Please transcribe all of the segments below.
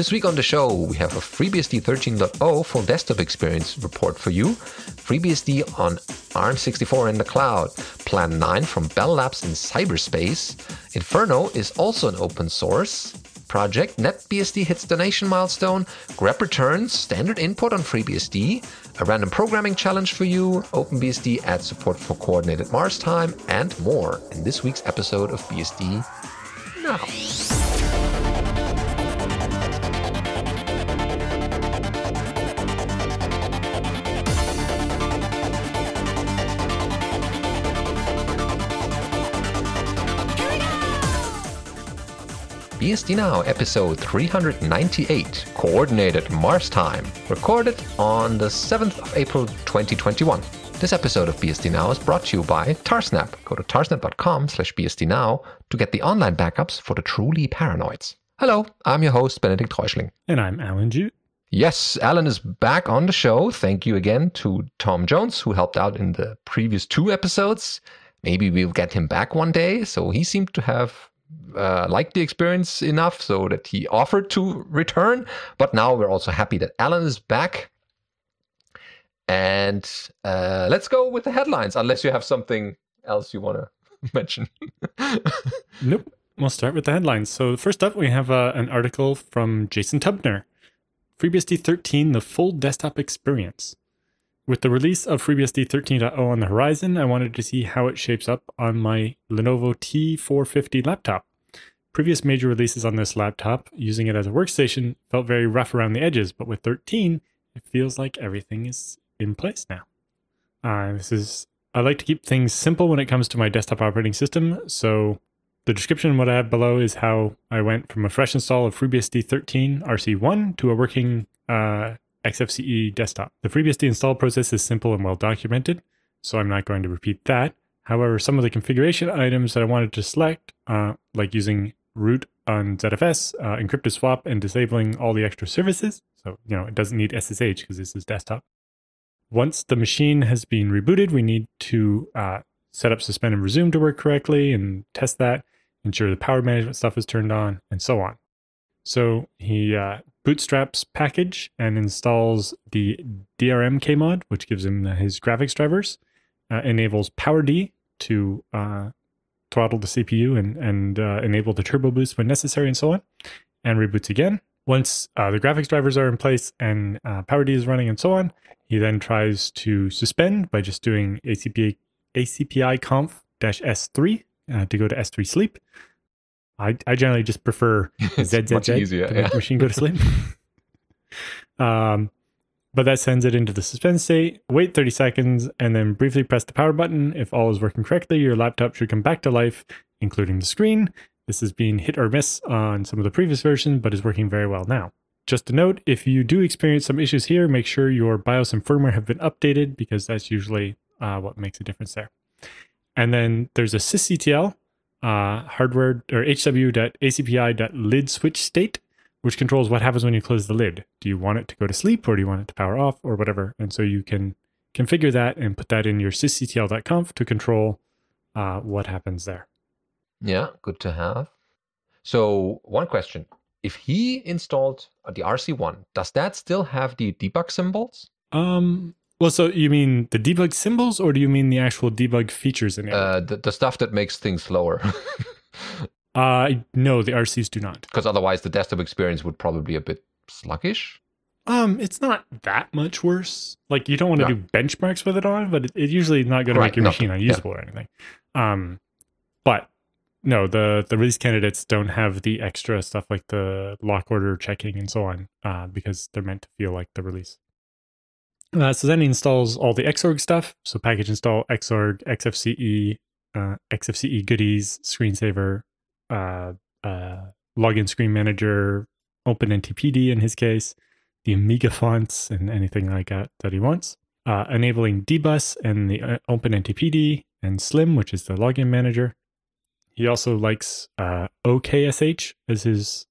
This week on the show, we have a FreeBSD 13.0 full desktop experience report for you, FreeBSD on ARM64 in the cloud, Plan 9 from Bell Labs in cyberspace, Inferno is also an open source, project, NetBSD hits donation milestone, grep returns, standard input on FreeBSD, a random programming challenge for you, OpenBSD adds support for coordinated Mars time, and more in this week's episode of BSD Now. BSD Now, episode 398, Coordinated Mars Time, recorded on the 7th of April 2021. This episode of BSD Now is brought to you by Tarsnap. Go to tarsnap.com slash bsdnow to get the online backups for the truly paranoids. Hello, I'm your host, Benedikt Reuschling. And I'm Allan Jude. Yes, Alan is back on the show. Thank you again to Tom Jones, who helped out in the previous two episodes. Maybe we'll get him back one day. So he seemed to have uh, liked the experience enough so that he offered to return. But now we're also happy that Allan is back. And uh, let's go with the headlines, unless you have something else you want to mention. nope. We'll start with the headlines. So, first up, we have uh, an article from Jason Tubnor FreeBSD 13, the full desktop experience. With the release of FreeBSD 13.0 on the horizon, I wanted to see how it shapes up on my Lenovo T450 laptop. Previous major releases on this laptop, using it as a workstation, felt very rough around the edges, but with 13, it feels like everything is in place now. Uh, this is I like to keep things simple when it comes to my desktop operating system, so the description what I have below is how I went from a fresh install of FreeBSD 13 RC1 to a working uh, XFCE desktop. The FreeBSD install process is simple and well documented, so I'm not going to repeat that. However, some of the configuration items that I wanted to select, uh, like using root on ZFS, uh, encrypted swap, and disabling all the extra services, so you know it doesn't need SSH because this is desktop. Once the machine has been rebooted, we need to uh, set up suspend and resume to work correctly and test that, ensure the power management stuff is turned on, and so on. So he uh, bootstraps package and installs the DRM kmod, which gives him his graphics drivers, uh, enables PowerD to uh, throttle the CPU and, and uh, enable the turbo boost when necessary, and so on, and reboots again. Once uh, the graphics drivers are in place and uh, PowerD is running and so on, he then tries to suspend by just doing ACPI, ACPI conf S3 uh, to go to S3 sleep. I, I generally just prefer ZZZ easier, to the machine go to sleep. um, but that sends it into the suspend state. Wait 30 seconds and then briefly press the power button. If all is working correctly, your laptop should come back to life, including the screen. This has been hit or miss on some of the previous versions, but is working very well now. Just a note, if you do experience some issues here, make sure your BIOS and firmware have been updated because that's usually uh, what makes a difference there. And then there's a sysctl, uh, hardware or hw.acpi.lid switch state, which controls what happens when you close the lid. Do you want it to go to sleep or do you want it to power off or whatever? And so you can configure that and put that in your sysctl.conf to control uh, what happens there. Yeah, good to have. So, one question. If he installed the RC1, does that still have the debug symbols? Um, well, so you mean the debug symbols, or do you mean the actual debug features in it? Uh, the, the stuff that makes things slower. uh, no, the RCs do not. Because otherwise, the desktop experience would probably be a bit sluggish. Um, it's not that much worse. Like you don't want to yeah. do benchmarks with it on, but it, it usually not going to make your machine unusable yeah. or anything. Um, but no, the the release candidates don't have the extra stuff like the lock order checking and so on, uh, because they're meant to feel like the release. Uh, so then he installs all the Xorg stuff. So package install Xorg, XFCE, uh, XFCE goodies, screensaver, uh, uh, login screen manager, OpenNTPD in his case, the Amiga fonts and anything like that that he wants. Uh, enabling dbus and the uh, OpenNTPD and Slim, which is the login manager. He also likes uh, OKSH as his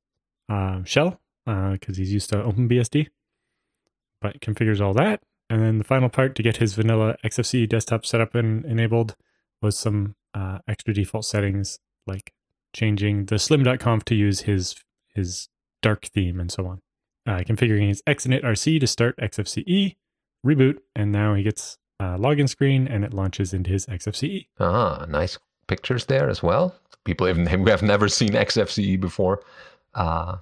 uh, shell because he's used to OpenBSD, but configures all that. And then the final part to get his vanilla XFCE desktop set up and enabled was some uh, extra default settings like changing the slim.conf to use his his dark theme, and so on. Uh, configuring his xinitrc to start XFCE, reboot, and now he gets a login screen and it launches into his XFCE. Ah, nice pictures there as well. People who have never seen XFCE before. Uh,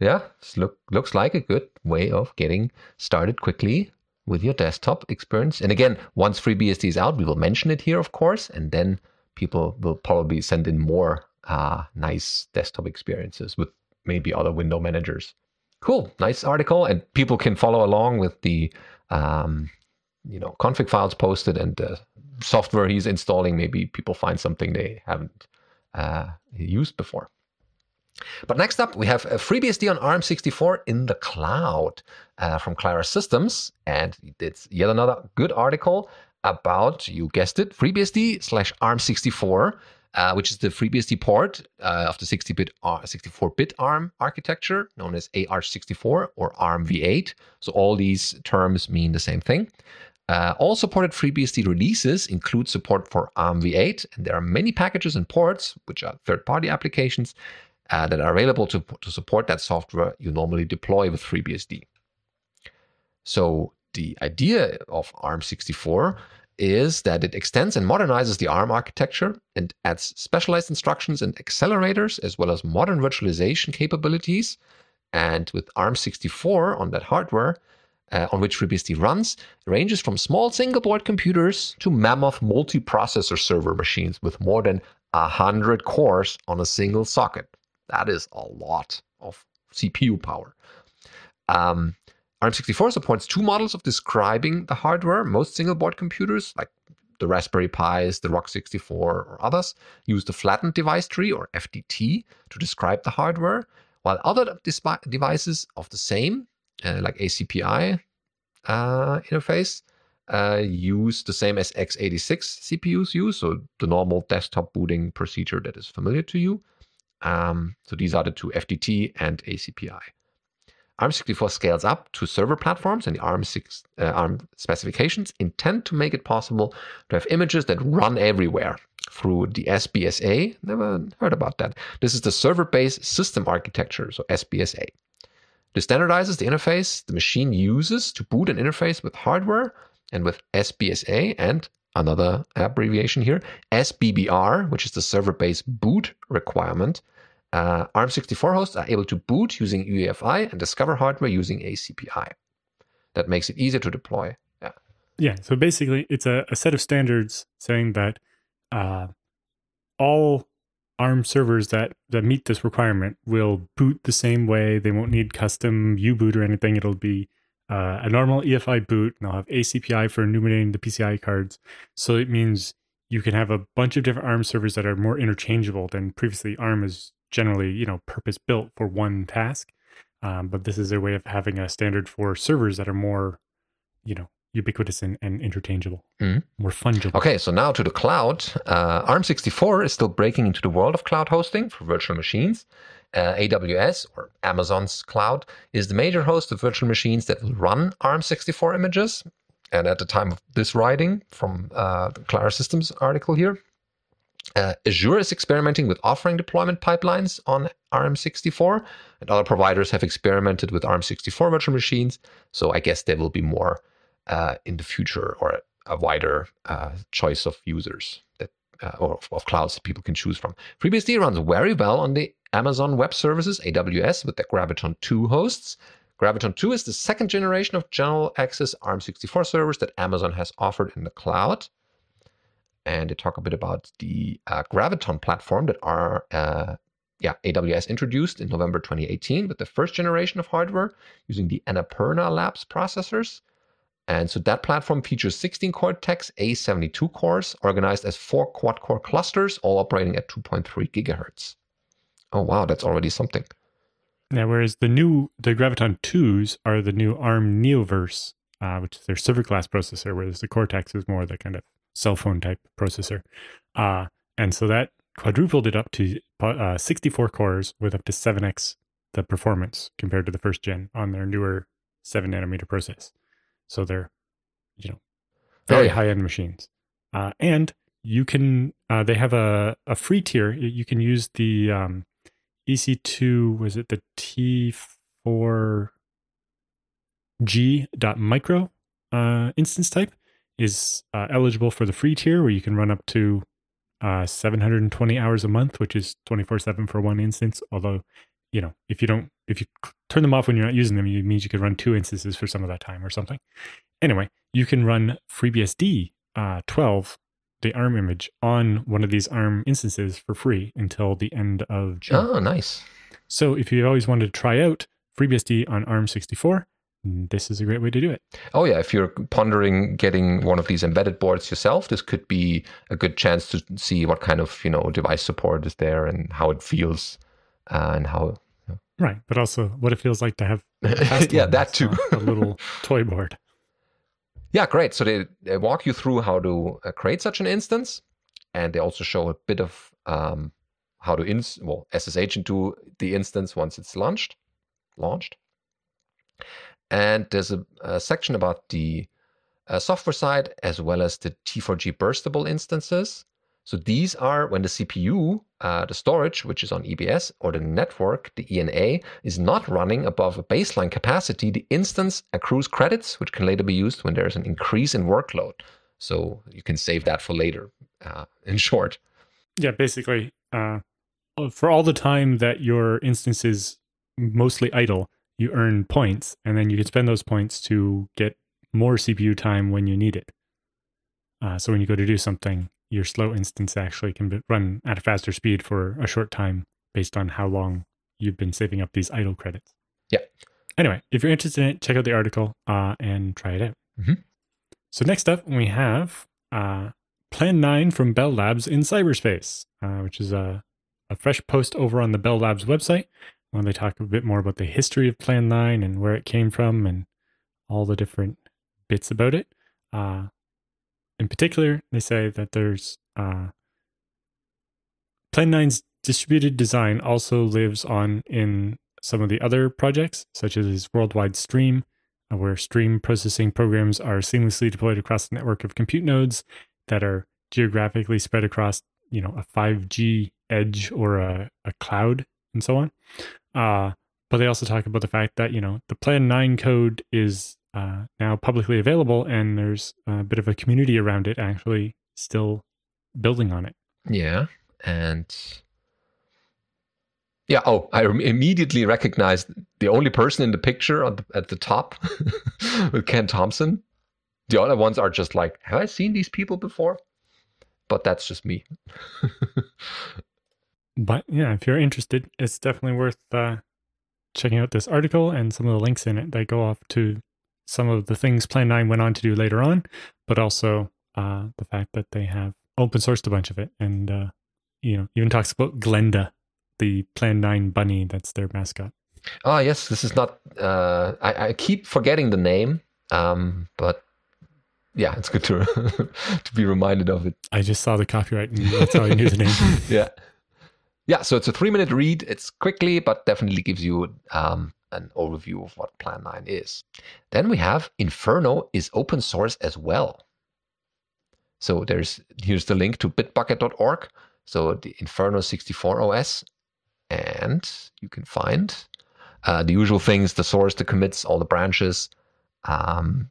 yeah, look, looks like a good way of getting started quickly with your desktop experience. And again, once FreeBSD is out, we will mention it here, of course, and then people will probably send in more uh, nice desktop experiences with maybe other window managers. Cool, nice article, and people can follow along with the um, you know config files posted and the software he's installing. Maybe people find something they haven't uh, used before. But next up, we have FreeBSD on ARM64 in the cloud uh, from Klara Systems, and it's yet another good article about you guessed it, FreeBSD slash ARM64 uh, which is the FreeBSD port uh, of the 60-bit, 64-bit ARM architecture, known as AArch64 or ARMv8. So all these terms mean the same thing. Uh, all supported FreeBSD releases include support for ARMv8, and there are many packages and ports, which are third-party applications, uh, that are available to, to support that software you normally deploy with FreeBSD. So the idea of ARM64 is that it extends and modernizes the ARM architecture and adds specialized instructions and accelerators, as well as modern virtualization capabilities. And with ARM64 on that hardware, uh, on which FreeBSD runs, ranges from small single board computers to mammoth multiprocessor server machines with more than 100 cores on a single socket. That is a lot of CPU power. Um, ARM64 supports two models of describing the hardware. Most single board computers, like the Raspberry Pis, the ROCK64, or others, use the flattened device tree, or FDT, to describe the hardware, while other devices of the same, uh, like ACPI uh, interface, uh, use the same as x86 CPUs use, so the normal desktop booting procedure that is familiar to you. Um, so these are the two FDT and ACPI. ARM64 scales up to server platforms, and the ARM6 uh, ARM specifications intend to make it possible to have images that run everywhere through the SBSA. Never heard about that. This is the server-based system architecture, so SBSA. This standardizes the interface the machine uses to boot an interface with hardware, and with SBSA and another abbreviation here, SBBR, which is the server-based boot requirement, uh, ARM64 hosts are able to boot using UEFI and discover hardware using ACPI. That makes it easier to deploy. Yeah. Yeah. So basically, it's a, a set of standards saying that uh, all ARM servers that, that meet this requirement will boot the same way. They won't need custom U boot or anything. It'll be uh, a normal EFI boot, and they'll have ACPI for enumerating the PCI cards. So it means you can have a bunch of different ARM servers that are more interchangeable than previously ARM is generally you know purpose built for one task um, but this is a way of having a standard for servers that are more you know ubiquitous and, and interchangeable mm-hmm. more fungible. Okay so now to the cloud. Uh, arm64 is still breaking into the world of cloud hosting for virtual machines. Uh, aws or amazon's cloud is the major host of virtual machines that will run arm64 images. And at the time of this writing from uh, the Klara Systems article here uh, Azure is experimenting with offering deployment pipelines on ARM64, and other providers have experimented with ARM64 virtual machines. So I guess there will be more uh, in the future, or a, wider uh, choice of users that uh, or of, of, clouds that people can choose from. FreeBSD runs very well on the Amazon Web Services (AWS) with the Graviton 2 hosts. Graviton 2 is the second generation of general access ARM64 servers that Amazon has offered in the cloud and they talk a bit about the uh, Graviton platform that are uh, yeah AWS introduced in November 2018 with the first generation of hardware using the Annapurna Labs processors. And so that platform features 16 Cortex A72 cores organized as four quad core clusters, all operating at 2.3 gigahertz. Oh wow, that's already something. Yeah, whereas the new the Graviton 2s are the new ARM Neoverse, uh, which is their server class processor, whereas the Cortex is more the kind of cell phone type processor. Uh, and so that quadrupled it up to uh, 64 cores with up to 7x the performance compared to the first gen on their newer 7 nanometer process. So they're, you know, very high end machines. Uh, and you can, uh, they have a, a free tier. You can use the um, EC2, was it the T4G.micro uh, instance type, is uh, eligible for the free tier where you can run up to uh, 720 hours a month, which is 24 7 for one instance. Although, you know, if you don't, if you turn them off when you're not using them, it means you could run two instances for some of that time or something. Anyway, you can run FreeBSD uh, 12, the ARM image, on one of these ARM instances for free until the end of June. Oh, nice. So if you've always wanted to try out FreeBSD on ARM64, this is a great way to do it. Oh yeah, if you're pondering getting one of these embedded boards yourself, this could be a good chance to see what kind of you know device support is there and how it feels uh, and how. Right, but also what it feels like to have. yeah, that too. a little toy board. Yeah, great. So they, they walk you through how to uh, create such an instance, and they also show a bit of um, how to ins well SSH into the instance once it's launched. Launched. And there's a, a section about the uh, software side as well as the T4G burstable instances. So these are when the CPU, uh, the storage, which is on EBS, or the network, the ENA, is not running above a baseline capacity, the instance accrues credits, which can later be used when there's an increase in workload. So you can save that for later, uh, in short. Yeah, basically, uh, for all the time that your instance is mostly idle, you earn points, and then you can spend those points to get more CPU time when you need it. Uh, so when you go to do something, your slow instance actually can run at a faster speed for a short time based on how long you've been saving up these idle credits. Yeah. Anyway, if you're interested in it, check out the article uh, and try it out. Mm-hmm. So next up, we have uh, Plan 9 from Bell Labs in cyberspace, uh, which is a, a fresh post over on the Bell Labs website when they talk a bit more about the history of Plan 9 and where it came from and all the different bits about it. Uh, in particular, they say that there's uh, Plan 9's distributed design also lives on in some of the other projects, such as Worldwide Stream, uh, where stream processing programs are seamlessly deployed across the network of compute nodes that are geographically spread across, you know, a 5G edge or a, a cloud and so on. Uh, but they also talk about the fact that, you know, the Plan 9 code is uh, now publicly available and there's a bit of a community around it actually still building on it. Yeah. And yeah, oh, I immediately recognized the only person in the picture the, at the top with Ken Thompson. The other ones are just like, have I seen these people before? But that's just me. but yeah, if you're interested, it's definitely worth uh, checking out this article and some of the links in it that go off to some of the things Plan 9 went on to do later on, but also uh, the fact that they have open sourced a bunch of it and, uh, you know, even talks about Glenda, the Plan 9 bunny that's their mascot. Oh, yes, this is not, uh, I, I keep forgetting the name, um, but yeah, it's good to to be reminded of it. I just saw the copyright and that's how I knew the name. yeah. Yeah, so it's a three minute read. It's quickly, but definitely gives you um, an overview of what Plan 9 is. Then we have Inferno is open source as well. So there's here's the link to bitbucket.org. So the Inferno 64 OS, and you can find uh, the usual things: the source, the commits, all the branches. Um,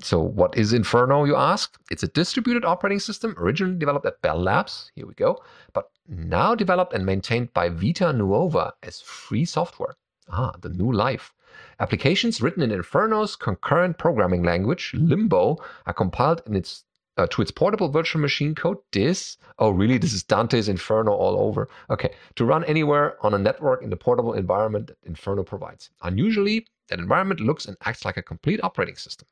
so what is Inferno, you ask? It's a distributed operating system originally developed at Bell Labs. Here we go, but now developed and maintained by Vita Nuova as free software. Ah, the new life. Applications written in Inferno's concurrent programming language, Limbo, are compiled its uh, to its portable virtual machine code. This, oh really, this is Dante's Inferno all over. Okay, to run anywhere on a network in the portable environment that Inferno provides. Unusually, that environment looks and acts like a complete operating system.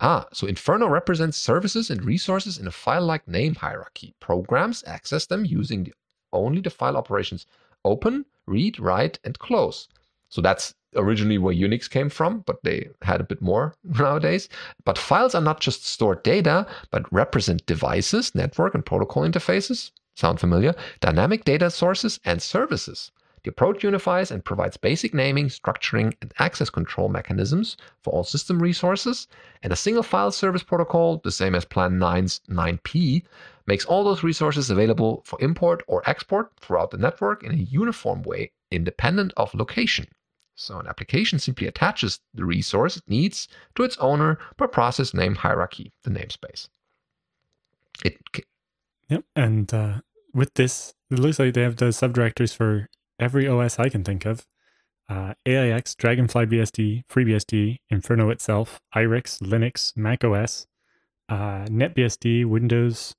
Ah, so Inferno represents services and resources in a file-like name hierarchy. Programs access them using the, only the file operations open, read, write, and close. So that's originally where Unix came from, but they had a bit more nowadays. But files are not just stored data, but represent devices, network, and protocol interfaces. Sound familiar? Dynamic data sources and services. The approach unifies and provides basic naming, structuring, and access control mechanisms for all system resources, and a single file service protocol, the same as Plan 9's 9P, makes all those resources available for import or export throughout the network in a uniform way, independent of location. So an application simply attaches the resource it needs to its owner per process name hierarchy, the namespace. It Yep, and uh, with this, it looks like they have the subdirectories for every OS I can think of. Uh, AIX, Dragonfly BSD, FreeBSD, Inferno itself, IRIX, Linux, Mac OS, uh, NetBSD, Windows,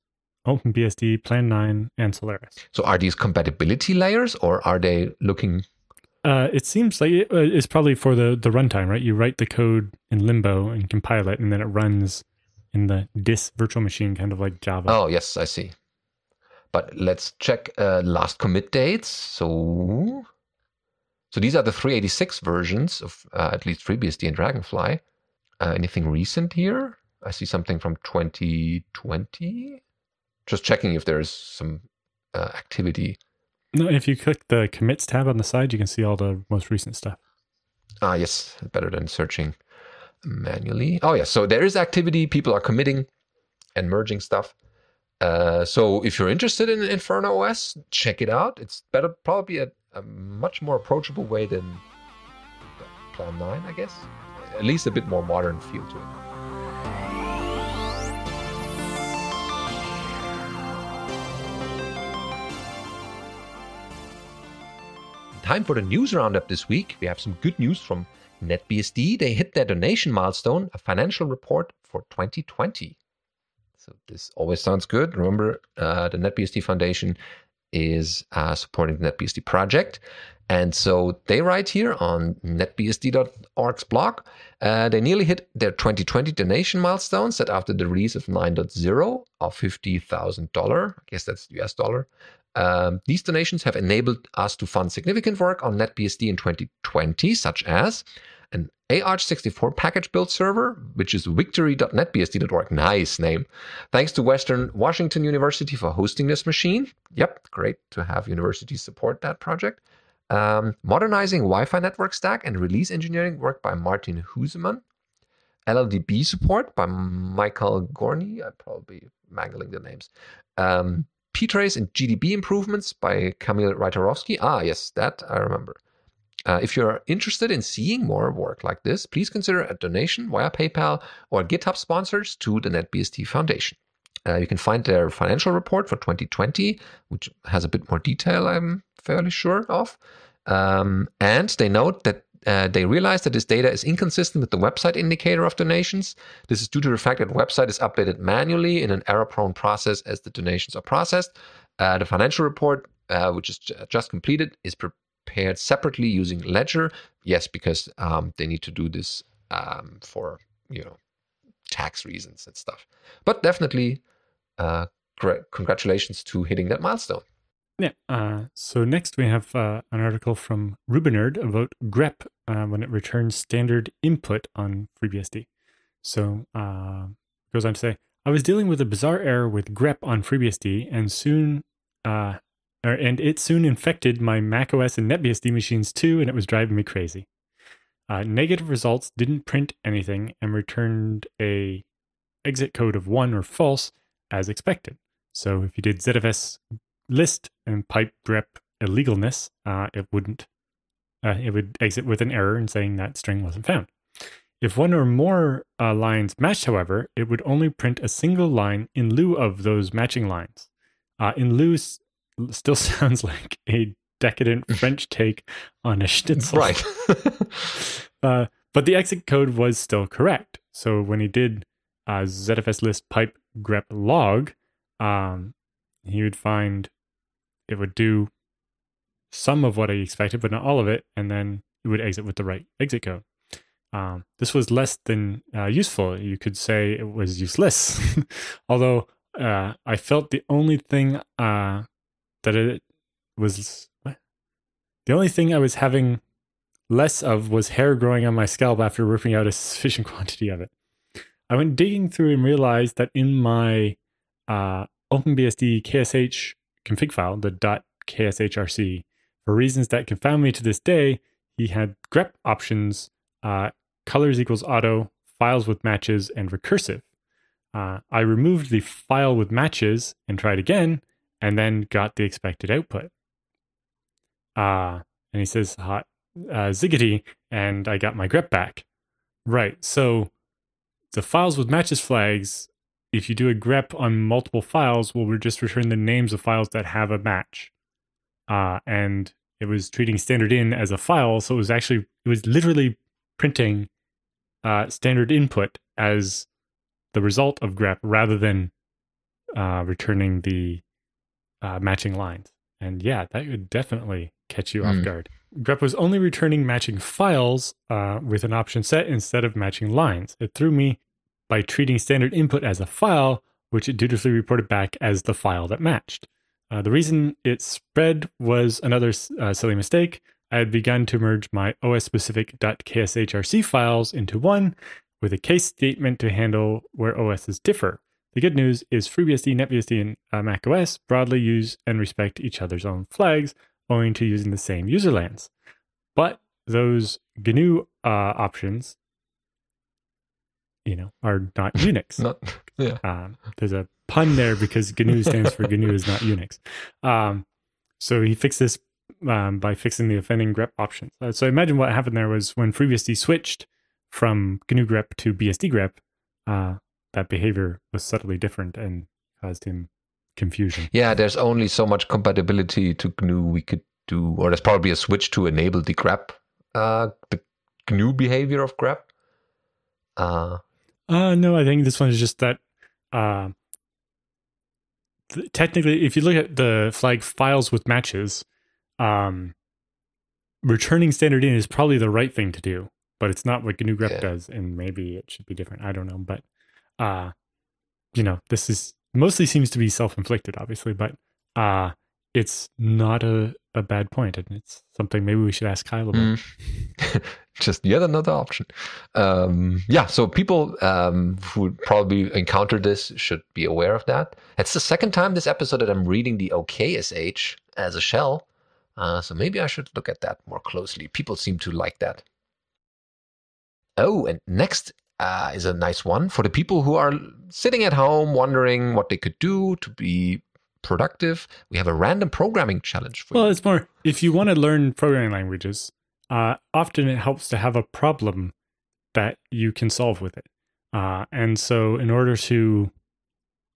OpenBSD, Plan 9, and Solaris. So are these compatibility layers or are they looking uh, it seems like it, uh, it's probably for the, the runtime, right? You write the code in Limbo and compile it, and then it runs in the dis virtual machine, kind of like Java. Oh, yes, I see. But let's check uh, last commit dates. So, so these are the 386 versions of uh, at least FreeBSD and Dragonfly. Uh, anything recent here? I see something from 2020. Just checking if there's some uh, activity. No, if you click the commits tab on the side, you can see all the most recent stuff. Ah, yes, better than searching manually. Oh, yes. So there is activity. People are committing and merging stuff. Uh, so if you're interested in Inferno OS, check it out. It's better, probably a, a much more approachable way than Plan 9, I guess. At least a bit more modern feel to it. Time for the news roundup this week. We have some good news from NetBSD. They hit their donation milestone, a financial report for 2020. So this always sounds good. Remember, uh, the NetBSD Foundation is uh, supporting the NetBSD project. And so they write here on netbsd.org's blog, uh, they nearly hit their 2020 donation milestone set after the release of 9.0 of $50,000. I guess that's US dollar. Um, these donations have enabled us to fund significant work on NetBSD in 2020, such as an AArch64 package build server, which is victory.netbsd.org. Nice name. Thanks to Western Washington University for hosting this machine. Yep, great to have universities support that project. Um, modernizing Wi Fi network stack and release engineering work by Martin Husemann. LLDB support by Michael Gorney. I'm probably mangling the names. Um, ptrace and GDB improvements by Kamil Rytarowski. Ah, yes, that I remember. Uh, if you're interested in seeing more work like this, please consider a donation via PayPal or GitHub sponsors to the NetBSD Foundation. Uh, you can find their financial report for 2020, which has a bit more detail, I'm fairly sure of. Um, and they note that uh, they realize that this data is inconsistent with the website indicator of donations. This is due to the fact that the website is updated manually in an error prone process as the donations are processed. Uh, the financial report, uh, which is just completed, is prepared separately using Ledger. Yes, because um, they need to do this um, for you know tax reasons and stuff. But definitely, uh, congratulations to hitting that milestone. Yeah. Uh, so next we have uh, an article from Rubenerd about grep uh, when it returns standard input on FreeBSD. So uh, goes on to say, I was dealing with a bizarre error with grep on FreeBSD, and soon, uh, and it soon infected my macOS and NetBSD machines too, and it was driving me crazy. Uh, negative results didn't print anything and returned a exit code of one or false as expected. So if you did ZFS list and pipe grep illegalness, uh, it wouldn't. Uh, it would exit with an error and saying that string wasn't found. If one or more uh, lines matched, however, it would only print a single line in lieu of those matching lines. Uh, in lieu still sounds like a decadent French take on a schnitzel. Right. uh, but the exit code was still correct. So when he did uh, ZFS list pipe grep log, um, he would find it would do some of what I expected, but not all of it, and then it would exit with the right exit code. Um, this was less than uh, useful. You could say it was useless, although uh, I felt the only thing uh, that it was what? the only thing I was having less of was hair growing on my scalp after ripping out a sufficient quantity of it. I went digging through and realized that in my uh, OpenBSD KSH config file, the .kshrc, For reasons that confound me to this day, he had grep options, uh, colors equals auto, files with matches, and recursive. Uh, I removed the file with matches and tried again, and then got the expected output. Uh, and he says, hot uh, ziggity, and I got my grep back. Right. So the files with matches flags, if you do a grep on multiple files, will just return the names of files that have a match. Uh, and it was treating standard in as a file, so it was actually it was literally printing uh, standard input as the result of grep rather than uh, returning the uh, matching lines. And yeah, that would definitely catch you mm. off hmm. guard. grep was only returning matching files uh, with an option set instead of matching lines. It threw me by treating standard input as a file, which it dutifully reported back as the file that matched. Uh, the reason it spread was another uh, silly mistake. I had begun to merge my OS specific .kshrc files into one with a case statement to handle where OSs differ. The good news is FreeBSD, NetBSD, and uh, macOS broadly use and respect each other's own flags, owing to using the same userlands. But those GNU uh, options, you know, are not Unix. not, yeah. Um, there's a pun there because GNU stands for GNU is not Unix. Um, so he fixed this um, by fixing the offending grep options. Uh, so imagine what happened there was when FreeBSD switched from GNU grep to BSD grep, uh, that behavior was subtly different and caused him confusion. Yeah, there's only so much compatibility to GNU we could do, or there's probably a switch to enable the grep, uh, the GNU behavior of grep. Uh, uh no, I think this one is just that. Uh, th- technically, if you look at the flag files with matches, um, returning standard in is probably the right thing to do but it's not what GNU grep yeah. does, and maybe it should be different. I don't know, but uh, you know, this is mostly seems to be self-inflicted, obviously, but uh, it's not a, a bad point, and it's something maybe we should ask Kyle about. Mm. Just yet another option. Um, yeah, so people um, who probably encountered this should be aware of that. It's the second time this episode that I'm reading the OKSH as a shell. Uh, so maybe I should look at that more closely. People seem to like that. Oh, and next uh, is a nice one for the people who are sitting at home wondering what they could do to be productive. We have a random programming challenge for well, you. Well, it's more if you want to learn programming languages, uh, often it helps to have a problem that you can solve with it. Uh, and so, in order to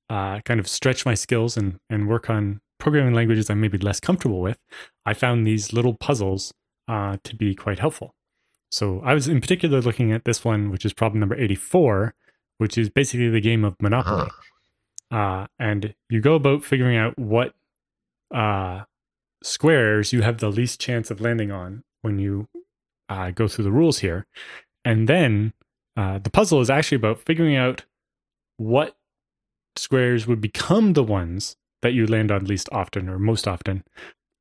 uh, kind of stretch my skills and, and work on programming languages I'm maybe less comfortable with, I found these little puzzles uh, to be quite helpful. So I was in particular looking at this one, which is problem number 84, which is basically the game of Monopoly. Uh-huh. Uh, and you go about figuring out what uh, squares you have the least chance of landing on when you uh, go through the rules here. And then uh, the puzzle is actually about figuring out what squares would become the ones that you land on least often or most often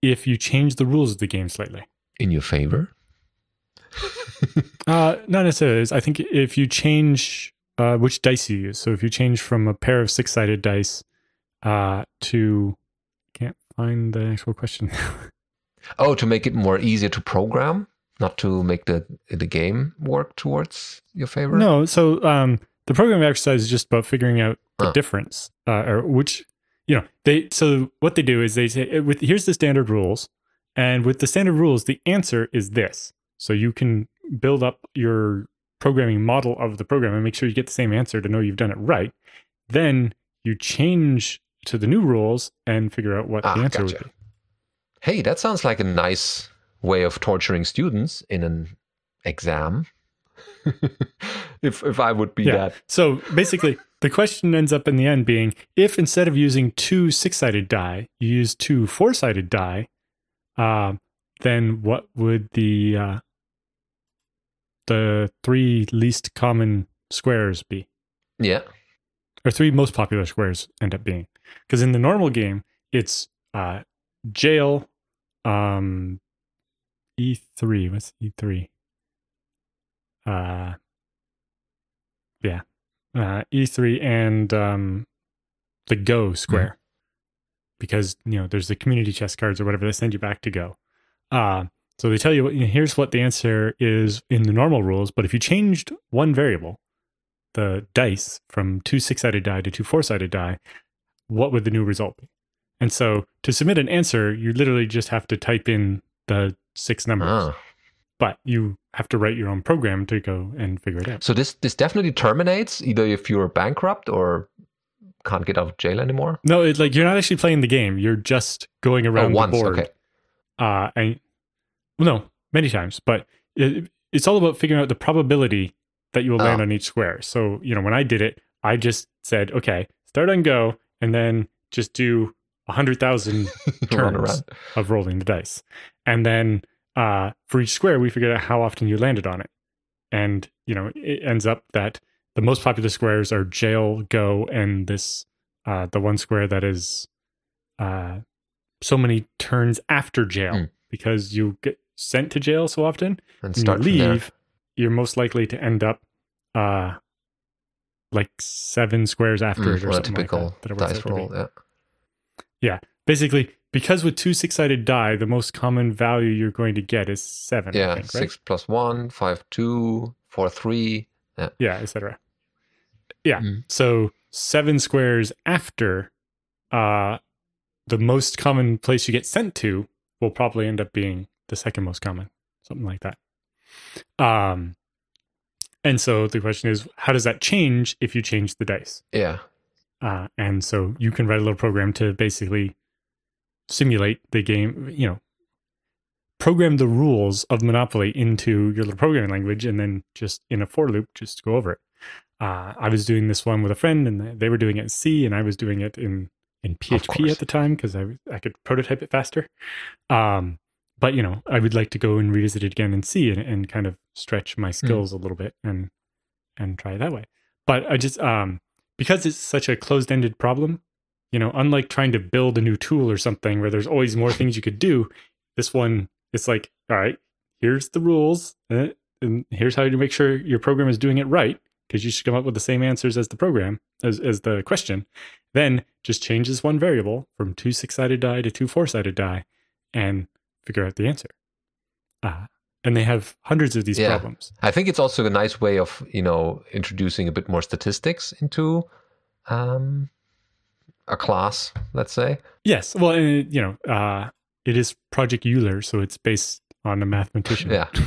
if you change the rules of the game slightly. In your favor? Uh, not necessarily. I think if you change uh, which dice you use, so if you change from a pair of six sided dice uh, to, can't find the actual question. oh, to make it more easier to program, not to make the the game work towards your favor. No, so um, the programming exercise is just about figuring out the difference uh, or which you know they. So what they do is they say with here's the standard rules, and with the standard rules, the answer is this. So you can build up your programming model of the program and make sure you get the same answer to know you've done it right. Then you change to the new rules and figure out what ah, the answer gotcha. would be. Hey, that sounds like a nice way of torturing students in an exam. if if I would be yeah. that. So basically, the question ends up in the end being if instead of using two six sided die, you use two four sided die, uh, then what would the uh, the three least common squares be? Yeah. Or three most popular squares end up being. Because in the normal game, it's uh, jail, um, E3. What's E3? Uh, yeah. Uh, E3 and um, the Go square. Mm-hmm. Because, you know, there's the community chess cards or whatever, they send you back to Go. Uh, so they tell you, what- here's what the answer is in the normal rules. But if you changed one variable, the dice from two six sided die to two four sided die, what would the new result be? And so to submit an answer, you literally just have to type in the six numbers, Ah. but you have to write your own program to go and figure it out. So this this definitely terminates either if you're bankrupt or can't get out of jail anymore. No, it's like you're not actually playing the game. You're just going Oh, around the board. Okay. uh and no many times but it, it's all about figuring out the probability that you will land Oh. on each square so you know when i did it i just said okay start on go and then just do a hundred thousand turns of rolling the dice and then uh for each square we figured out how often you landed on it and you know it ends up that the most popular squares are jail go and this uh the one square that is uh so many turns after jail Mm. because you get sent to jail so often And start you leave you're most likely to end up uh like seven squares after Mm, it or a something typical like that, that dice out to be. roll. Yeah. yeah. basically because with two six-sided die the most common value you're going to get is seven Yeah. think, right? Six plus one, five two, four three. yeah etc yeah Mm. so seven squares after uh the most common place you get sent to will probably end up being the second most common something like that um and so the question is how does that change if you change the dice Yeah. uh, and so you can write a little program to basically simulate the game, you know, program the rules of Monopoly into your little programming language and then just in a for loop, just go over it. Uh, I was doing this one with a friend and they were doing it in C and I was doing it in, in PHP at the time because I, I could prototype it faster. Um, but, you know, I would like to go and revisit it again and see and, and kind of stretch my skills a little bit and, and try it that way. But I just, um, because it's such a closed-ended problem you know unlike trying to build a new tool or something where there's always more things you could do this one it's like all right here's the rules eh, and here's how you make sure your program is doing it right because you should come up with the same answers as the program as, as the question then just change this one variable from two six-sided die to two four-sided die and figure out the answer uh, and they have hundreds of these Yeah. problems I think it's also a nice way of you know introducing a bit more statistics into um, a class. Let's say. Yes. Well, it, you know, uh, it is Project Euler, so it's based on a mathematician. Yeah.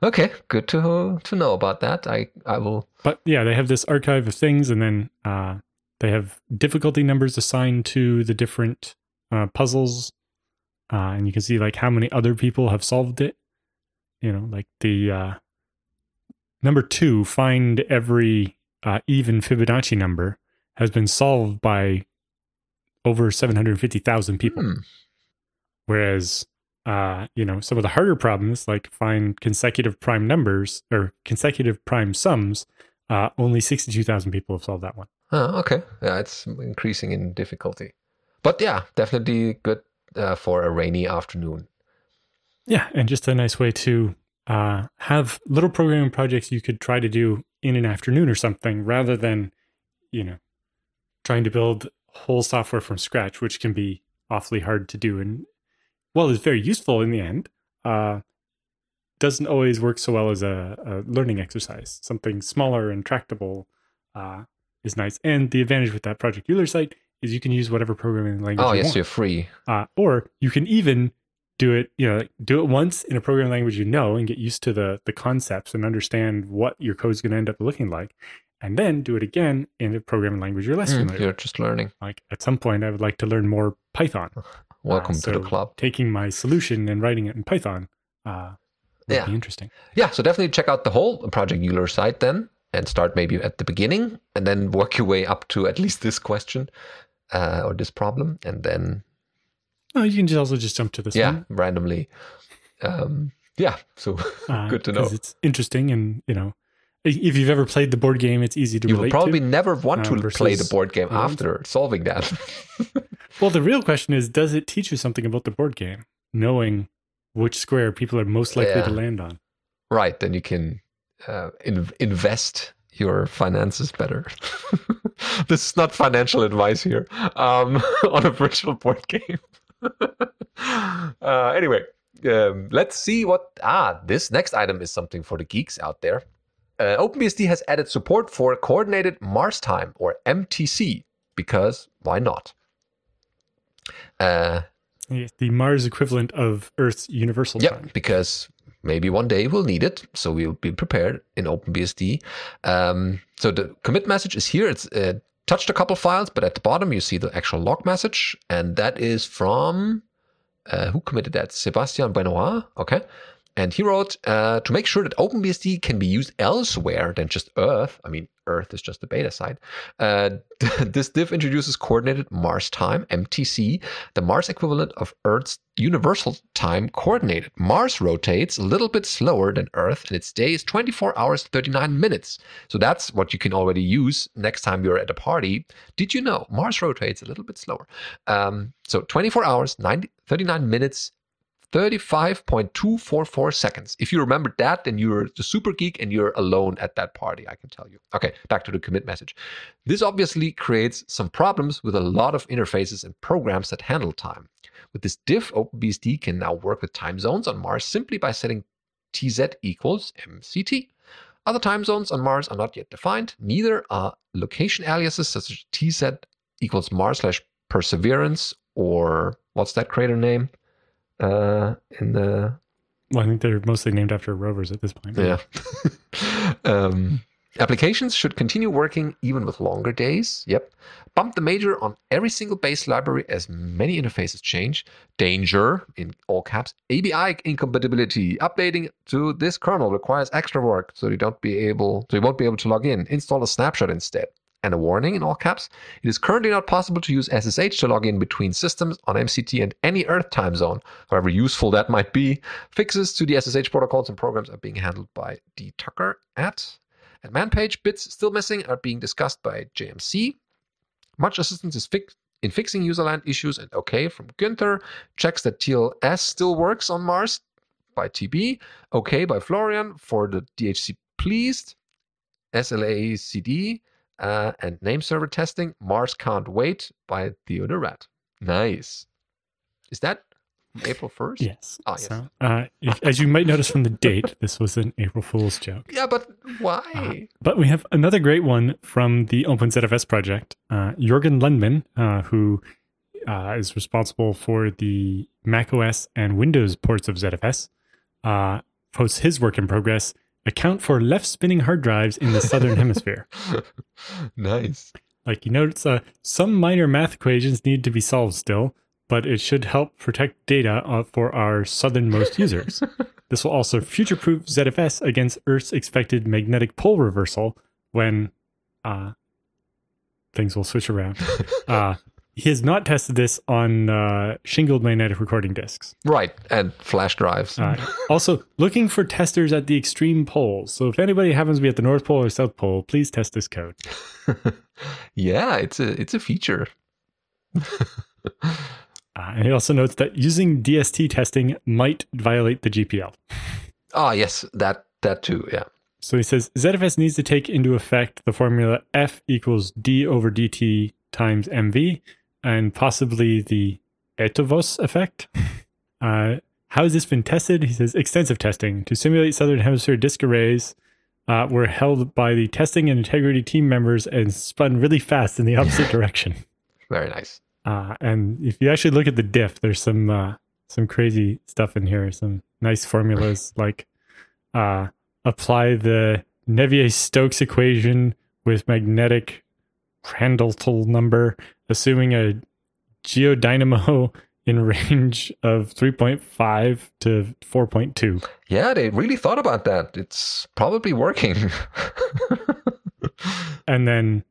Okay. Good to to know about that. I I will. But yeah, they have this archive of things, and then uh, they have difficulty numbers assigned to the different uh, puzzles, uh, and you can see like how many other people have solved it. You know, like the uh, number two, find every uh, even Fibonacci number, has been solved by over seven hundred fifty thousand people. Hmm. Whereas, uh, you know, some of the harder problems, like find consecutive prime numbers or consecutive prime sums, uh, only 62,000 people have solved that one. Oh, okay. Yeah, it's increasing in difficulty, but yeah, definitely good uh, for a rainy afternoon. Yeah. And just a nice way to uh, have little programming projects you could try to do in an afternoon or something rather than, you know, trying to build whole software from scratch, which can be awfully hard to do. And while it's very useful in the end, uh, doesn't always work so well as a, a learning exercise. Something smaller and tractable uh, is nice. And the advantage with that Project Euler site is you can use whatever programming language Oh you yes, want. you're free. Uh, or you can even do it, you know, do it once in a programming language you know and get used to the the concepts and understand what your code's going to end up looking like, and then do it again in a programming language you're less Mm, familiar. you're just learning. Like at some point, I would like to learn more Python. Welcome Uh, to the club. Taking my solution and writing it in Python uh, would Yeah. be interesting. Yeah, so definitely check out the whole Project Euler site then, and start maybe at the beginning, and then work your way up to at least this question uh, or this problem, and then Oh, you can just also just jump to this yeah, one. randomly. Um, yeah, so uh, good to know. It's interesting, and you know, if you've ever played the board game, it's easy to You will probably to. never want to play the board game after solving that. Well, the real question is, does it teach you something about the board game, knowing which square people are most likely Yeah. to land on? right, then you can uh, in- invest your finances better. this is not financial advice here um, on a virtual board game. uh, anyway, um, let's see what. Ah, this next item is something for the geeks out there. Uh, OpenBSD has added support for Coordinated Mars Time, or MTC, because why not? Uh, the Mars equivalent of Earth's universal yeah, time. because maybe one day we'll need it, so we'll be prepared in OpenBSD. Um, so the commit message is here. It's uh, touched a couple files, but at the bottom you see the actual log message, and that is from uh, who committed that? Sebastian Benoit. Okay. And he wrote uh, to make sure that OpenBSD can be used elsewhere than just Earth. I mean, Earth is just the beta side. Uh, this diff introduces coordinated Mars time, MTC, the Mars equivalent of Earth's universal time coordinated. Mars rotates a little bit slower than Earth, and its day is 24 hours 39 minutes. So that's what you can already use next time you're at a party. Did you know Mars rotates a little bit slower? Um, so 24 hours, 90, 39 minutes 35.244 seconds. If you remember that, then you're the super geek and you're alone at that party, I can tell you. Okay, back to the commit message. This obviously creates some problems with a lot of interfaces and programs that handle time. With this diff, OpenBSD can now work with time zones on Mars simply by setting TZ equals MCT. Other time zones on Mars are not yet defined. Neither are location aliases such as TZ equals Mars slash Perseverance or what's that crater name? Uh, in the. Well, I think they're mostly named after rovers at this point. Yeah. um, applications should continue working even with longer days. Yep. Bump the major on every single base library as many interfaces change. Danger, in all caps. ABI incompatibility. Updating to this kernel requires extra work, so you don't be able, so you won't be able to log in. Install a snapshot instead and a warning in all caps. It is currently not possible to use SSH to log in between systems on MCT and any Earth time zone, however useful that might be. Fixes to the SSH protocols and programs are being handled by D. Tucker at. At Manpage, bits still missing are being discussed by JMC. Much assistance is fixed in fixing userland issues and OK from Günther. Checks that TLS still works on Mars by TB. OK by Florian for the DHC pleased. slaacd uh, and name server testing. Mars Can't Wait by Theo de Raadt. Nice. Is that April 1st? Yes. Oh, yes. So, uh, as you might notice from the date, this was an April Fool's joke. Yeah, but why? Uh, but we have another great one from the OpenZFS project. Uh, Jorgen Lundman, uh, who uh, is responsible for the macOS and Windows ports of ZFS, uh, posts his work in progress account for left spinning hard drives in the southern hemisphere. nice. Like you notice, uh, some minor math equations need to be solved still, but it should help protect data uh, for our southernmost users. this will also future proof ZFS against Earth's expected magnetic pole reversal when uh, things will switch around. Uh, he has not tested this on uh, shingled magnetic recording discs. Right, and flash drives. Uh, also, looking for testers at the extreme poles. So, if anybody happens to be at the North Pole or South Pole, please test this code. yeah, it's a it's a feature. uh, and he also notes that using DST testing might violate the GPL. Ah, yes, that that too. Yeah. So he says ZFS needs to take into effect the formula F equals D over DT times MV and possibly the Eötvös effect. Uh, how has this been tested? He says extensive testing to simulate southern hemisphere disk arrays uh, were held by the testing and integrity team members and spun really fast in the opposite direction. Very nice. Uh, and if you actually look at the diff, there's some uh, some crazy stuff in here. Some nice formulas like uh, apply the Navier-Stokes equation with magnetic Prandtl number, assuming a geodynamo in range of 3.5 to 4.2. Yeah, they really thought about that. It's probably working. and then,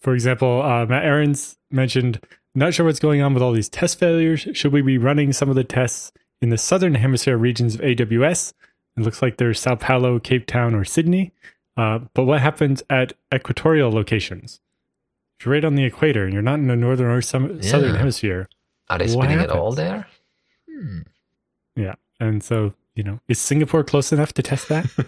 for example, uh, Matt Ahrens mentioned, not sure what's going on with all these test failures. Should we be running some of the tests in the southern hemisphere regions of AWS? It looks like there's Sao Paulo, Cape Town, or Sydney. Uh, but what happens at equatorial locations? You're right on the equator and you're not in the northern or some, Yeah. southern hemisphere, Are they What spinning it all there? Hmm. Yeah. And so, you know, is Singapore close enough to test that?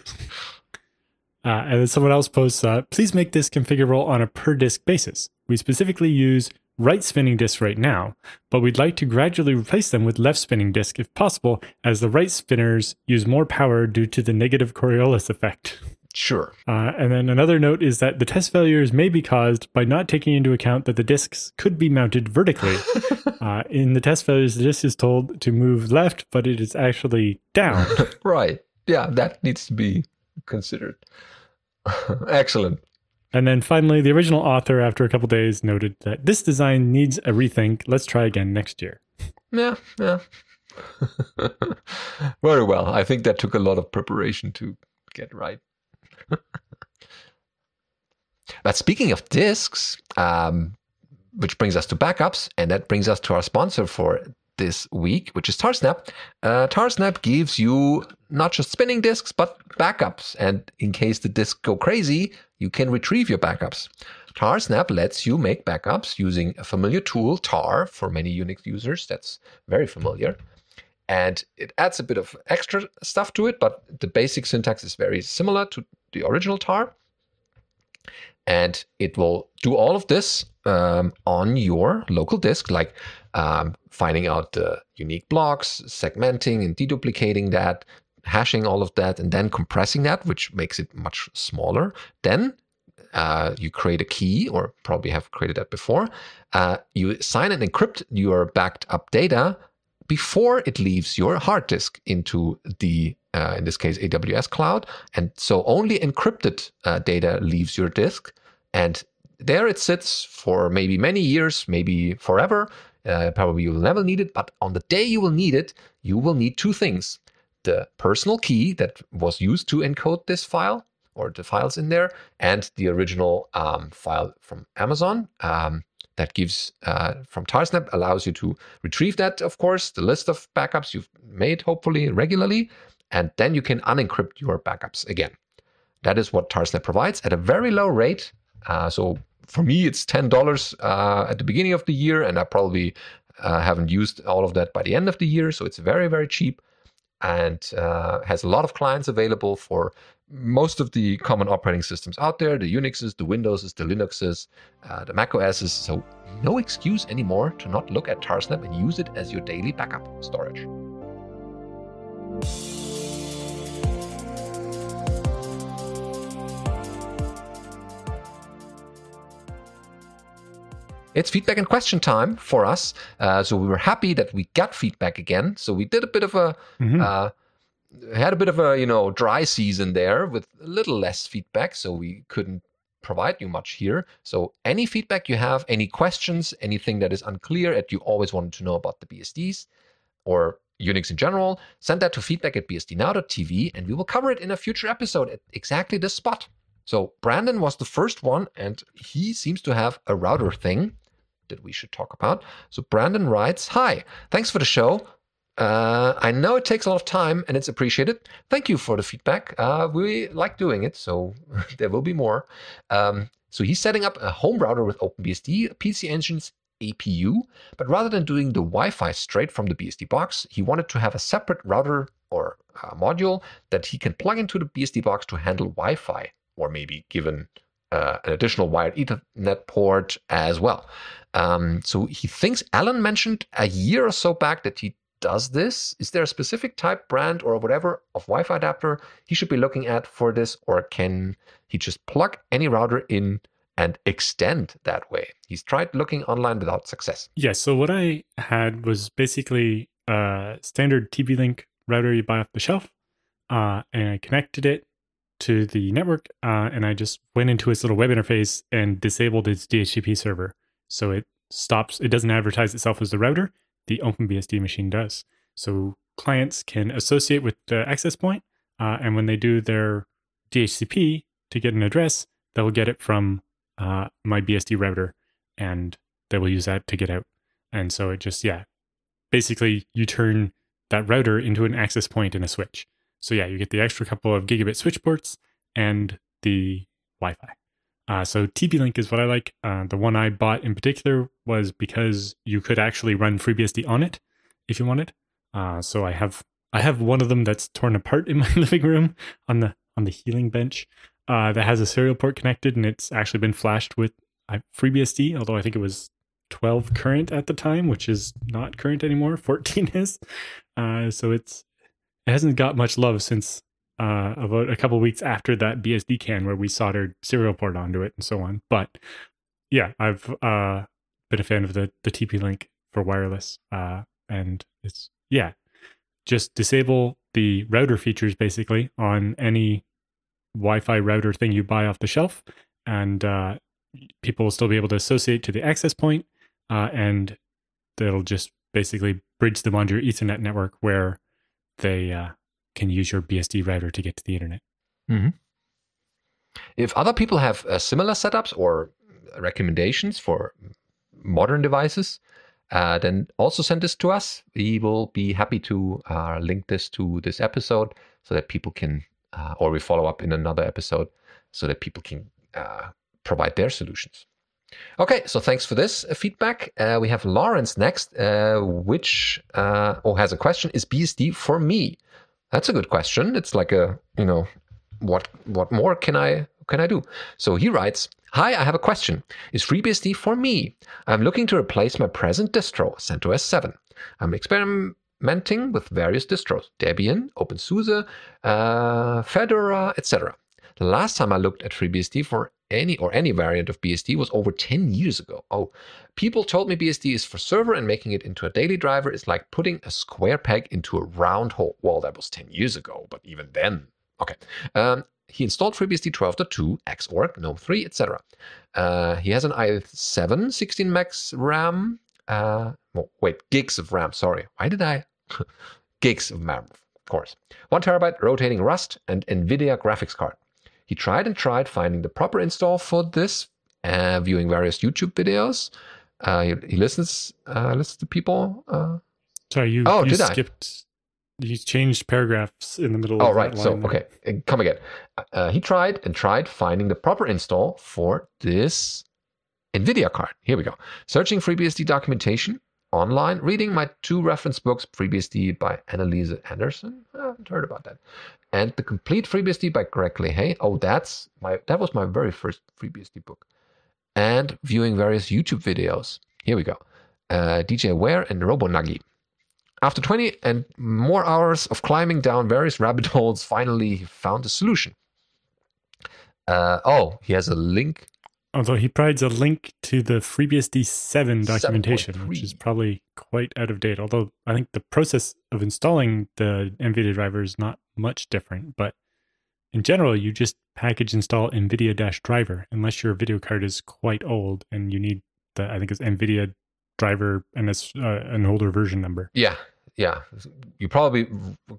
uh, and then someone else posts, uh, please make this configurable on a per disk basis. We specifically use right spinning disks right now, but we'd like to gradually replace them with left spinning disks if possible, as the right spinners use more power due to the negative Coriolis effect. Sure. Uh, and then another note is that the test failures may be caused by not taking into account that the discs could be mounted vertically. uh, in the test failures, the disc is told to move left, but it is actually down. right. Yeah, that needs to be considered. Excellent. And then finally, the original author, after a couple days, noted that this design needs a rethink. Let's try again next year. Yeah, yeah. Very well. I think that took a lot of preparation to get right. but speaking of disks, um, which brings us to backups, and that brings us to our sponsor for this week, which is Tarsnap. Uh, Tarsnap gives you not just spinning disks, but backups. And in case the disks go crazy, you can retrieve your backups. Tarsnap lets you make backups using a familiar tool, tar, for many Unix users. That's very familiar. And it adds a bit of extra stuff to it, but the basic syntax is very similar to the original tar. And it will do all of this um, on your local disk, like um, finding out the unique blocks, segmenting and deduplicating that, hashing all of that, and then compressing that, which makes it much smaller. Then uh, you create a key, or probably have created that before. Uh, you sign and encrypt your backed up data before it leaves your hard disk into the, uh, in this case, AWS cloud. And so only encrypted uh, data leaves your disk. And there it sits for maybe many years, maybe forever. Uh, probably you will never need it, but on the day you will need it, you will need two things the personal key that was used to encode this file or the files in there, and the original um, file from Amazon. Um, that gives uh, from Tarsnap allows you to retrieve that, of course, the list of backups you've made, hopefully regularly, and then you can unencrypt your backups again. That is what Tarsnap provides at a very low rate. Uh, so for me, it's ten dollars uh, at the beginning of the year, and I probably uh, haven't used all of that by the end of the year. So it's very very cheap, and uh, has a lot of clients available for most of the common operating systems out there: the Unixes, the Windowses, the Linuxes, uh, the Mac OSs. So no excuse anymore to not look at Tarsnap and use it as your daily backup storage. it's feedback and question time for us. Uh, so we were happy that we got feedback again. So we did a bit of a mm-hmm. uh, had a bit of a you know dry season there with a little less feedback, so we couldn't provide you much here. So any feedback you have, any questions, anything that is unclear that you always wanted to know about the BSDs or Unix in general, send that to feedback at bsdnow.tv and we will cover it in a future episode at exactly this spot. So Brandon was the first one, and he seems to have a router thing that we should talk about. So Brandon writes, "Hi, thanks for the show. Uh, I know it takes a lot of time and it's appreciated. Thank you for the feedback. Uh, we like doing it, so there will be more. Um, so he's setting up a home router with OpenBSD, PC Engine's APU, but rather than doing the Wi-Fi straight from the BSD box, he wanted to have a separate router or module that he can plug into the BSD box to handle Wi-Fi, or maybe given uh, an additional wired Ethernet port as well. Um, so he thinks Allan mentioned a year or so back that he does this. Is there a specific type, brand, or whatever of Wi Fi adapter he should be looking at for this, or can he just plug any router in and extend that way? He's tried looking online without success. Yes. Yeah, so what I had was basically a standard TP Link router you buy off the shelf, uh, and I connected it to the network, uh, and I just went into its little web interface and disabled its DHCP server. So it stops, it doesn't advertise itself as the router. The OpenBSD machine does. So clients can associate with the access point, uh, and when they do their DHCP to get an address, they'll get it from uh, my BSD router, and they will use that to get out. And so it just, yeah, basically you turn that router into an access point in a switch. So yeah, you get the extra couple of gigabit switch ports and the Wi-Fi. Uh, so TP-Link is what I like. Uh, the one I bought in particular was because you could actually run FreeBSD on it if you wanted. Uh, so I have I have one of them that's torn apart in my living room on the on the healing bench uh, that has a serial port connected, and it's actually been flashed with uh, FreeBSD. Although I think it was 12 current at the time, which is not current anymore. 14 is. Uh, so it's it hasn't got much love since uh, about a couple weeks after that BSDCan where we soldered serial port onto it and so on. But yeah, I've uh, been a fan of the the TP Link for wireless, uh, and it's yeah, just disable the router features basically on any Wi-Fi router thing you buy off the shelf, and uh, people will still be able to associate to the access point, uh, and they'll just basically bridge them onto your Ethernet network where they uh, can use your BSD router to get to the internet. Mm-hmm. If other people have uh, similar setups or recommendations for modern devices, uh, then also send this to us. We will be happy to uh, link this to this episode so that people can, uh, or we follow up in another episode so that people can uh, provide their solutions. Okay, so thanks for this uh, feedback. Uh, we have Lawrence next, which or has a question: Is BSD for me? That's a good question. It's like a you know, what what more can I can I do? So he writes. Hi, I have a question. Is FreeBSD for me? I'm looking to replace my present distro, CentOS 7. I'm experimenting with various distros, Debian, OpenSUSE, uh, Fedora, etc. The last time I looked at FreeBSD for any or any variant of BSD was over 10 years ago. Oh, people told me BSD is for server and making it into a daily driver is like putting a square peg into a round hole. Well, that was 10 years ago, but even then. Okay. Um, he installed FreeBSD 12.2, Xorg, GNOME 3, etc. Uh, he has an i7 16 max RAM. Uh, wait, gigs of RAM. Sorry, why did I? gigs of RAM, of course. One terabyte rotating Rust and NVIDIA graphics card. He tried and tried finding the proper install for this, uh, viewing various YouTube videos. Uh, he, he, listens uh, listens to people. Uh, Sorry, you, oh, you did skipped you changed paragraphs in the middle. Oh, right. So, okay, come again. Uh, he tried and tried finding the proper install for this NVIDIA card. Here we go. Searching FreeBSD documentation online, reading my two reference books, FreeBSD by Annelise Anderson. I haven't heard about that. And the complete FreeBSD by Greg Lehey. Oh, that's my that was my very first FreeBSD book. And viewing various YouTube videos. Here we go. Uh, DJ Ware and RoboNuggie. After 20 and more hours of climbing down various rabbit holes, finally he found a solution. Uh, oh, he has a link. Although he provides a link to the FreeBSD 7 documentation, 7. which is probably quite out of date. Although I think the process of installing the NVIDIA driver is not much different. But in general, you just package install NVIDIA driver, unless your video card is quite old and you need the, I think it's NVIDIA driver and it's uh, an older version number. Yeah, yeah, you probably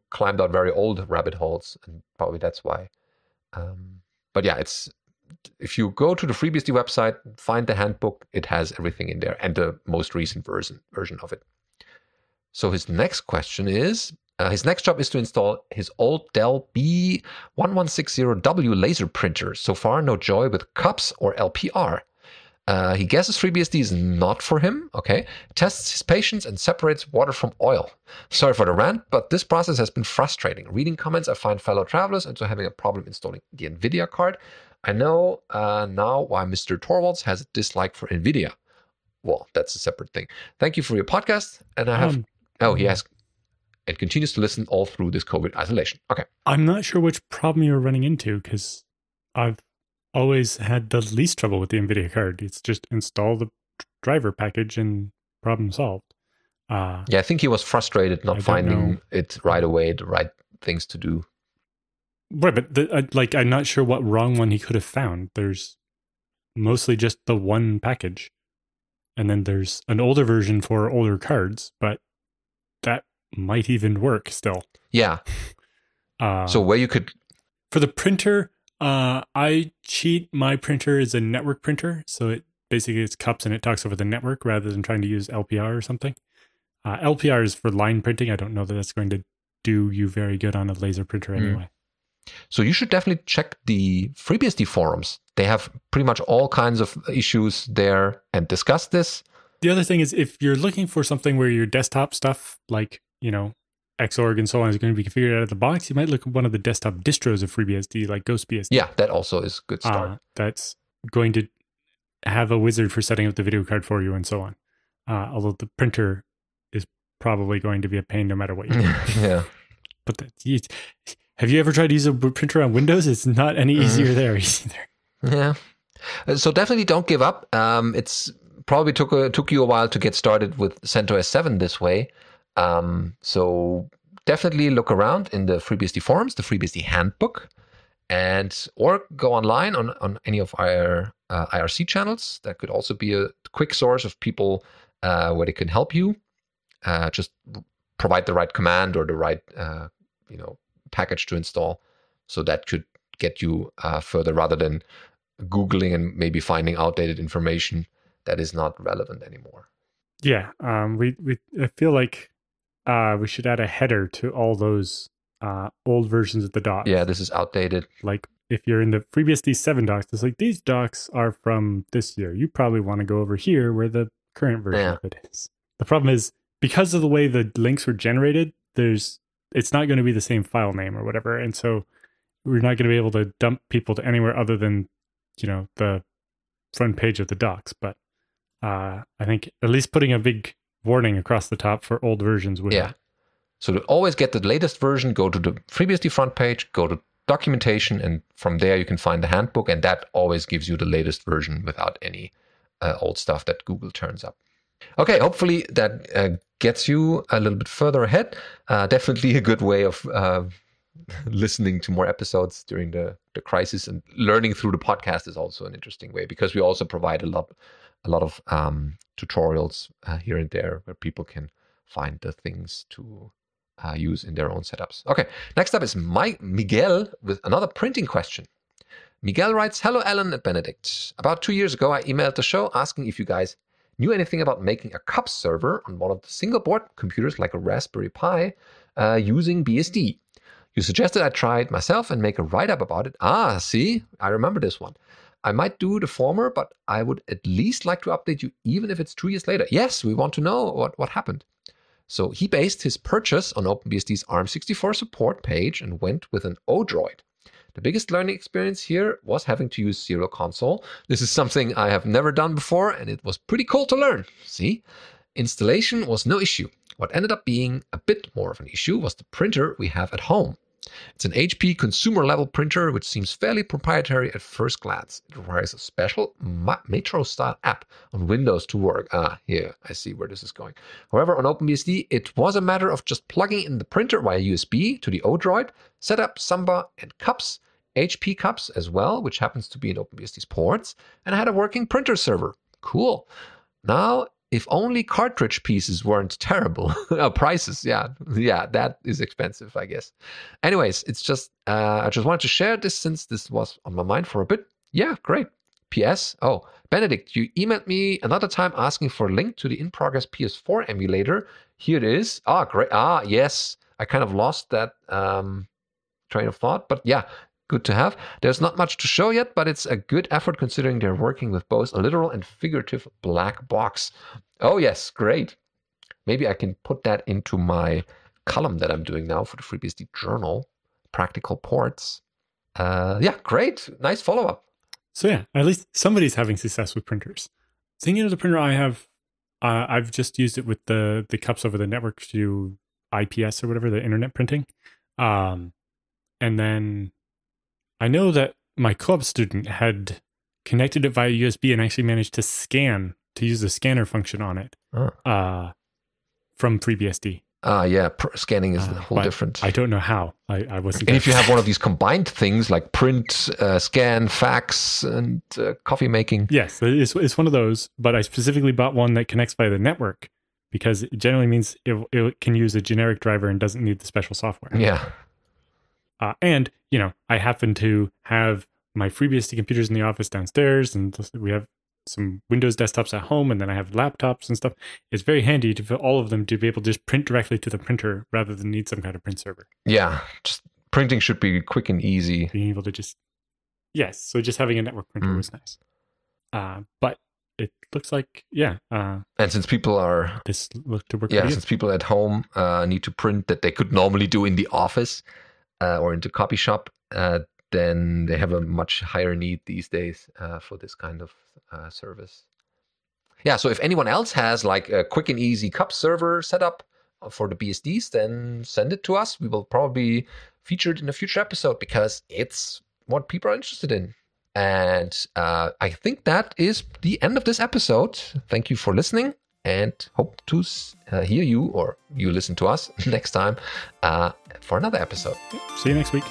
climbed out very old rabbit holes, and probably that's why. Um, but yeah, it's if you go to the FreeBSD website, find the handbook, it has everything in there and the most recent version version of it. So his next question is. Uh, his next job is to install his old Dell B1160W laser printer. So far, no joy with CUPS or LPR. Uh, he guesses FreeBSD is not for him. Okay. Tests his patience and separates water from oil. Sorry for the rant, but this process has been frustrating. Reading comments, I find fellow travelers into having a problem installing the NVIDIA card. I know uh, now why Mr. Torvalds has a dislike for NVIDIA. Well, that's a separate thing. Thank you for your podcast. And I have. Um, oh, he has. And continues to listen all through this COVID isolation. Okay. I'm not sure which problem you're running into because I've always had the least trouble with the NVIDIA card. It's just install the driver package and problem solved. Uh, yeah, I think he was frustrated not finding it right away, the right things to do. Right, but the, uh, like, I'm not sure what wrong one he could have found. There's mostly just the one package, and then there's an older version for older cards, but that might even work still. Yeah. Uh, so where you could for the printer, uh, I cheat. My printer is a network printer, so it basically it's cups and it talks over the network rather than trying to use LPR or something. Uh, LPR is for line printing. I don't know that that's going to do you very good on a laser printer hmm. anyway. Mm. So you should definitely check the FreeBSD forums. They have pretty much all kinds of issues there and discuss this. The other thing is if you're looking for something where your desktop stuff, like you know Xorg and so on is going to be configured out of the box, you might look at one of the desktop distros of FreeBSD, like GhostBSD. Yeah, that also is good start. Uh, that's going to have a wizard for setting up the video card for you and so on. Uh, although the printer is probably going to be a pain no matter what you do. yeah. but you, have you ever tried to use a printer on Windows? It's not any easier mm-hmm. there either. Yeah. Uh, so definitely don't give up. Um, it's probably took a, took you a while to get started with CentOS 7 this way. Um, so definitely look around in the FreeBSD forums, the FreeBSD handbook, and or go online on, on any of our uh, IRC channels. That could also be a quick source of people uh, where they can help you. Uh, just provide the right command or the right uh, you know package to install. So that could get you uh, further rather than googling and maybe finding outdated information that is not relevant anymore. Yeah, um, we we I feel like uh, we should add a header to all those uh, old versions of the docs. Yeah, this is outdated. Like if you're in the FreeBSD 7 docs, it's like these docs are from this year. You probably want to go over here where the current version yeah. of it is. The problem is because of the way the links were generated, there's it's not going to be the same file name or whatever, and so we're not going to be able to dump people to anywhere other than you know the front page of the docs. But uh, I think at least putting a big warning across the top for old versions would. Yeah. So to always get the latest version, go to the FreeBSD front page, go to documentation, and from there you can find the handbook, and that always gives you the latest version without any uh, old stuff that Google turns up. Okay, hopefully that uh, gets you a little bit further ahead. Uh, definitely a good way of uh, listening to more episodes during the, the crisis and learning through the podcast is also an interesting way because we also provide a lot a lot of um, tutorials uh, here and there where people can find the things to uh, use in their own setups. Okay, next up is Mike Miguel with another printing question. Miguel writes, Hello, Allan and Benedict. About two years ago, I emailed the show asking if you guys knew anything about making a cup server on one of the single board computers like a Raspberry Pi uh, using BSD. You suggested I try it myself and make a write up about it. Ah, see, I remember this one. I might do the former, but I would at least like to update you, even if it's two years later. Yes, we want to know what, what happened. So he based his purchase on OpenBSD's ARM64 support page and went with an Odroid. The biggest learning experience here was having to use Serial Console. This is something I have never done before, and it was pretty cool to learn. See? Installation was no issue. What ended up being a bit more of an issue was the printer we have at home. It's an HP consumer level printer which seems fairly proprietary at first glance. It requires a special Metro style app on Windows to work. Ah, here, I see where this is going. However, on OpenBSD, it was a matter of just plugging in the printer via USB to the Odroid, set up Samba and cups, HP cups as well, which happens to be in OpenBSD's ports, and I had a working printer server. Cool. Now if only cartridge pieces weren't terrible. Uh, prices yeah. Yeah that is expensive i guess. Anyways it's just uh, i just wanted to share this since this was on my mind for a bit. Yeah great. Ps oh benedict you emailed me another time asking for a link to the in progress ps4 emulator. Here it is. Ah great. Ah yes. I kind of lost that um, train of thought but yeah good to have. There's not much to show yet, but it's a good effort considering they're working with both a literal and figurative black box. Oh, yes, great. Maybe I can put that into my column that I'm doing now for the FreeBSD Journal, Practical Ports. Uh, yeah, great. Nice follow up. So, yeah, at least somebody's having success with printers. Thinking of the printer I have, uh, I've just used it with the, the cups over the network to do IPS or whatever, the internet printing. Um, and then I know that my club student had connected it via USB and actually managed to scan to use the scanner function on it oh. uh, from FreeBSD. Ah, uh, yeah, pr- scanning is uh, a whole different. I don't know how. I, I wasn't. And if you have one of these combined things like print, uh, scan, fax, and uh, coffee making. Yes, it's, it's one of those. But I specifically bought one that connects via the network because it generally means it, it can use a generic driver and doesn't need the special software. Yeah. Uh, and you know, I happen to have my FreeBSD computers in the office downstairs, and we have some Windows desktops at home, and then I have laptops and stuff. It's very handy to for all of them to be able to just print directly to the printer rather than need some kind of print server. Yeah, just printing should be quick and easy. Being able to just yes, so just having a network printer mm. was nice. Uh, but it looks like yeah. Uh, and since people are this look to work. Yeah, since people at home uh, need to print that they could normally do in the office, uh, or into copy shop, uh, then they have a much higher need these days uh, for this kind of uh, service. yeah, so if anyone else has like a quick and easy cup server setup for the BSDs, then send it to us. We will probably feature it in a future episode because it's what people are interested in. And uh, I think that is the end of this episode. Thank you for listening and hope to uh, hear you or you listen to us next time uh, for another episode. See you next week.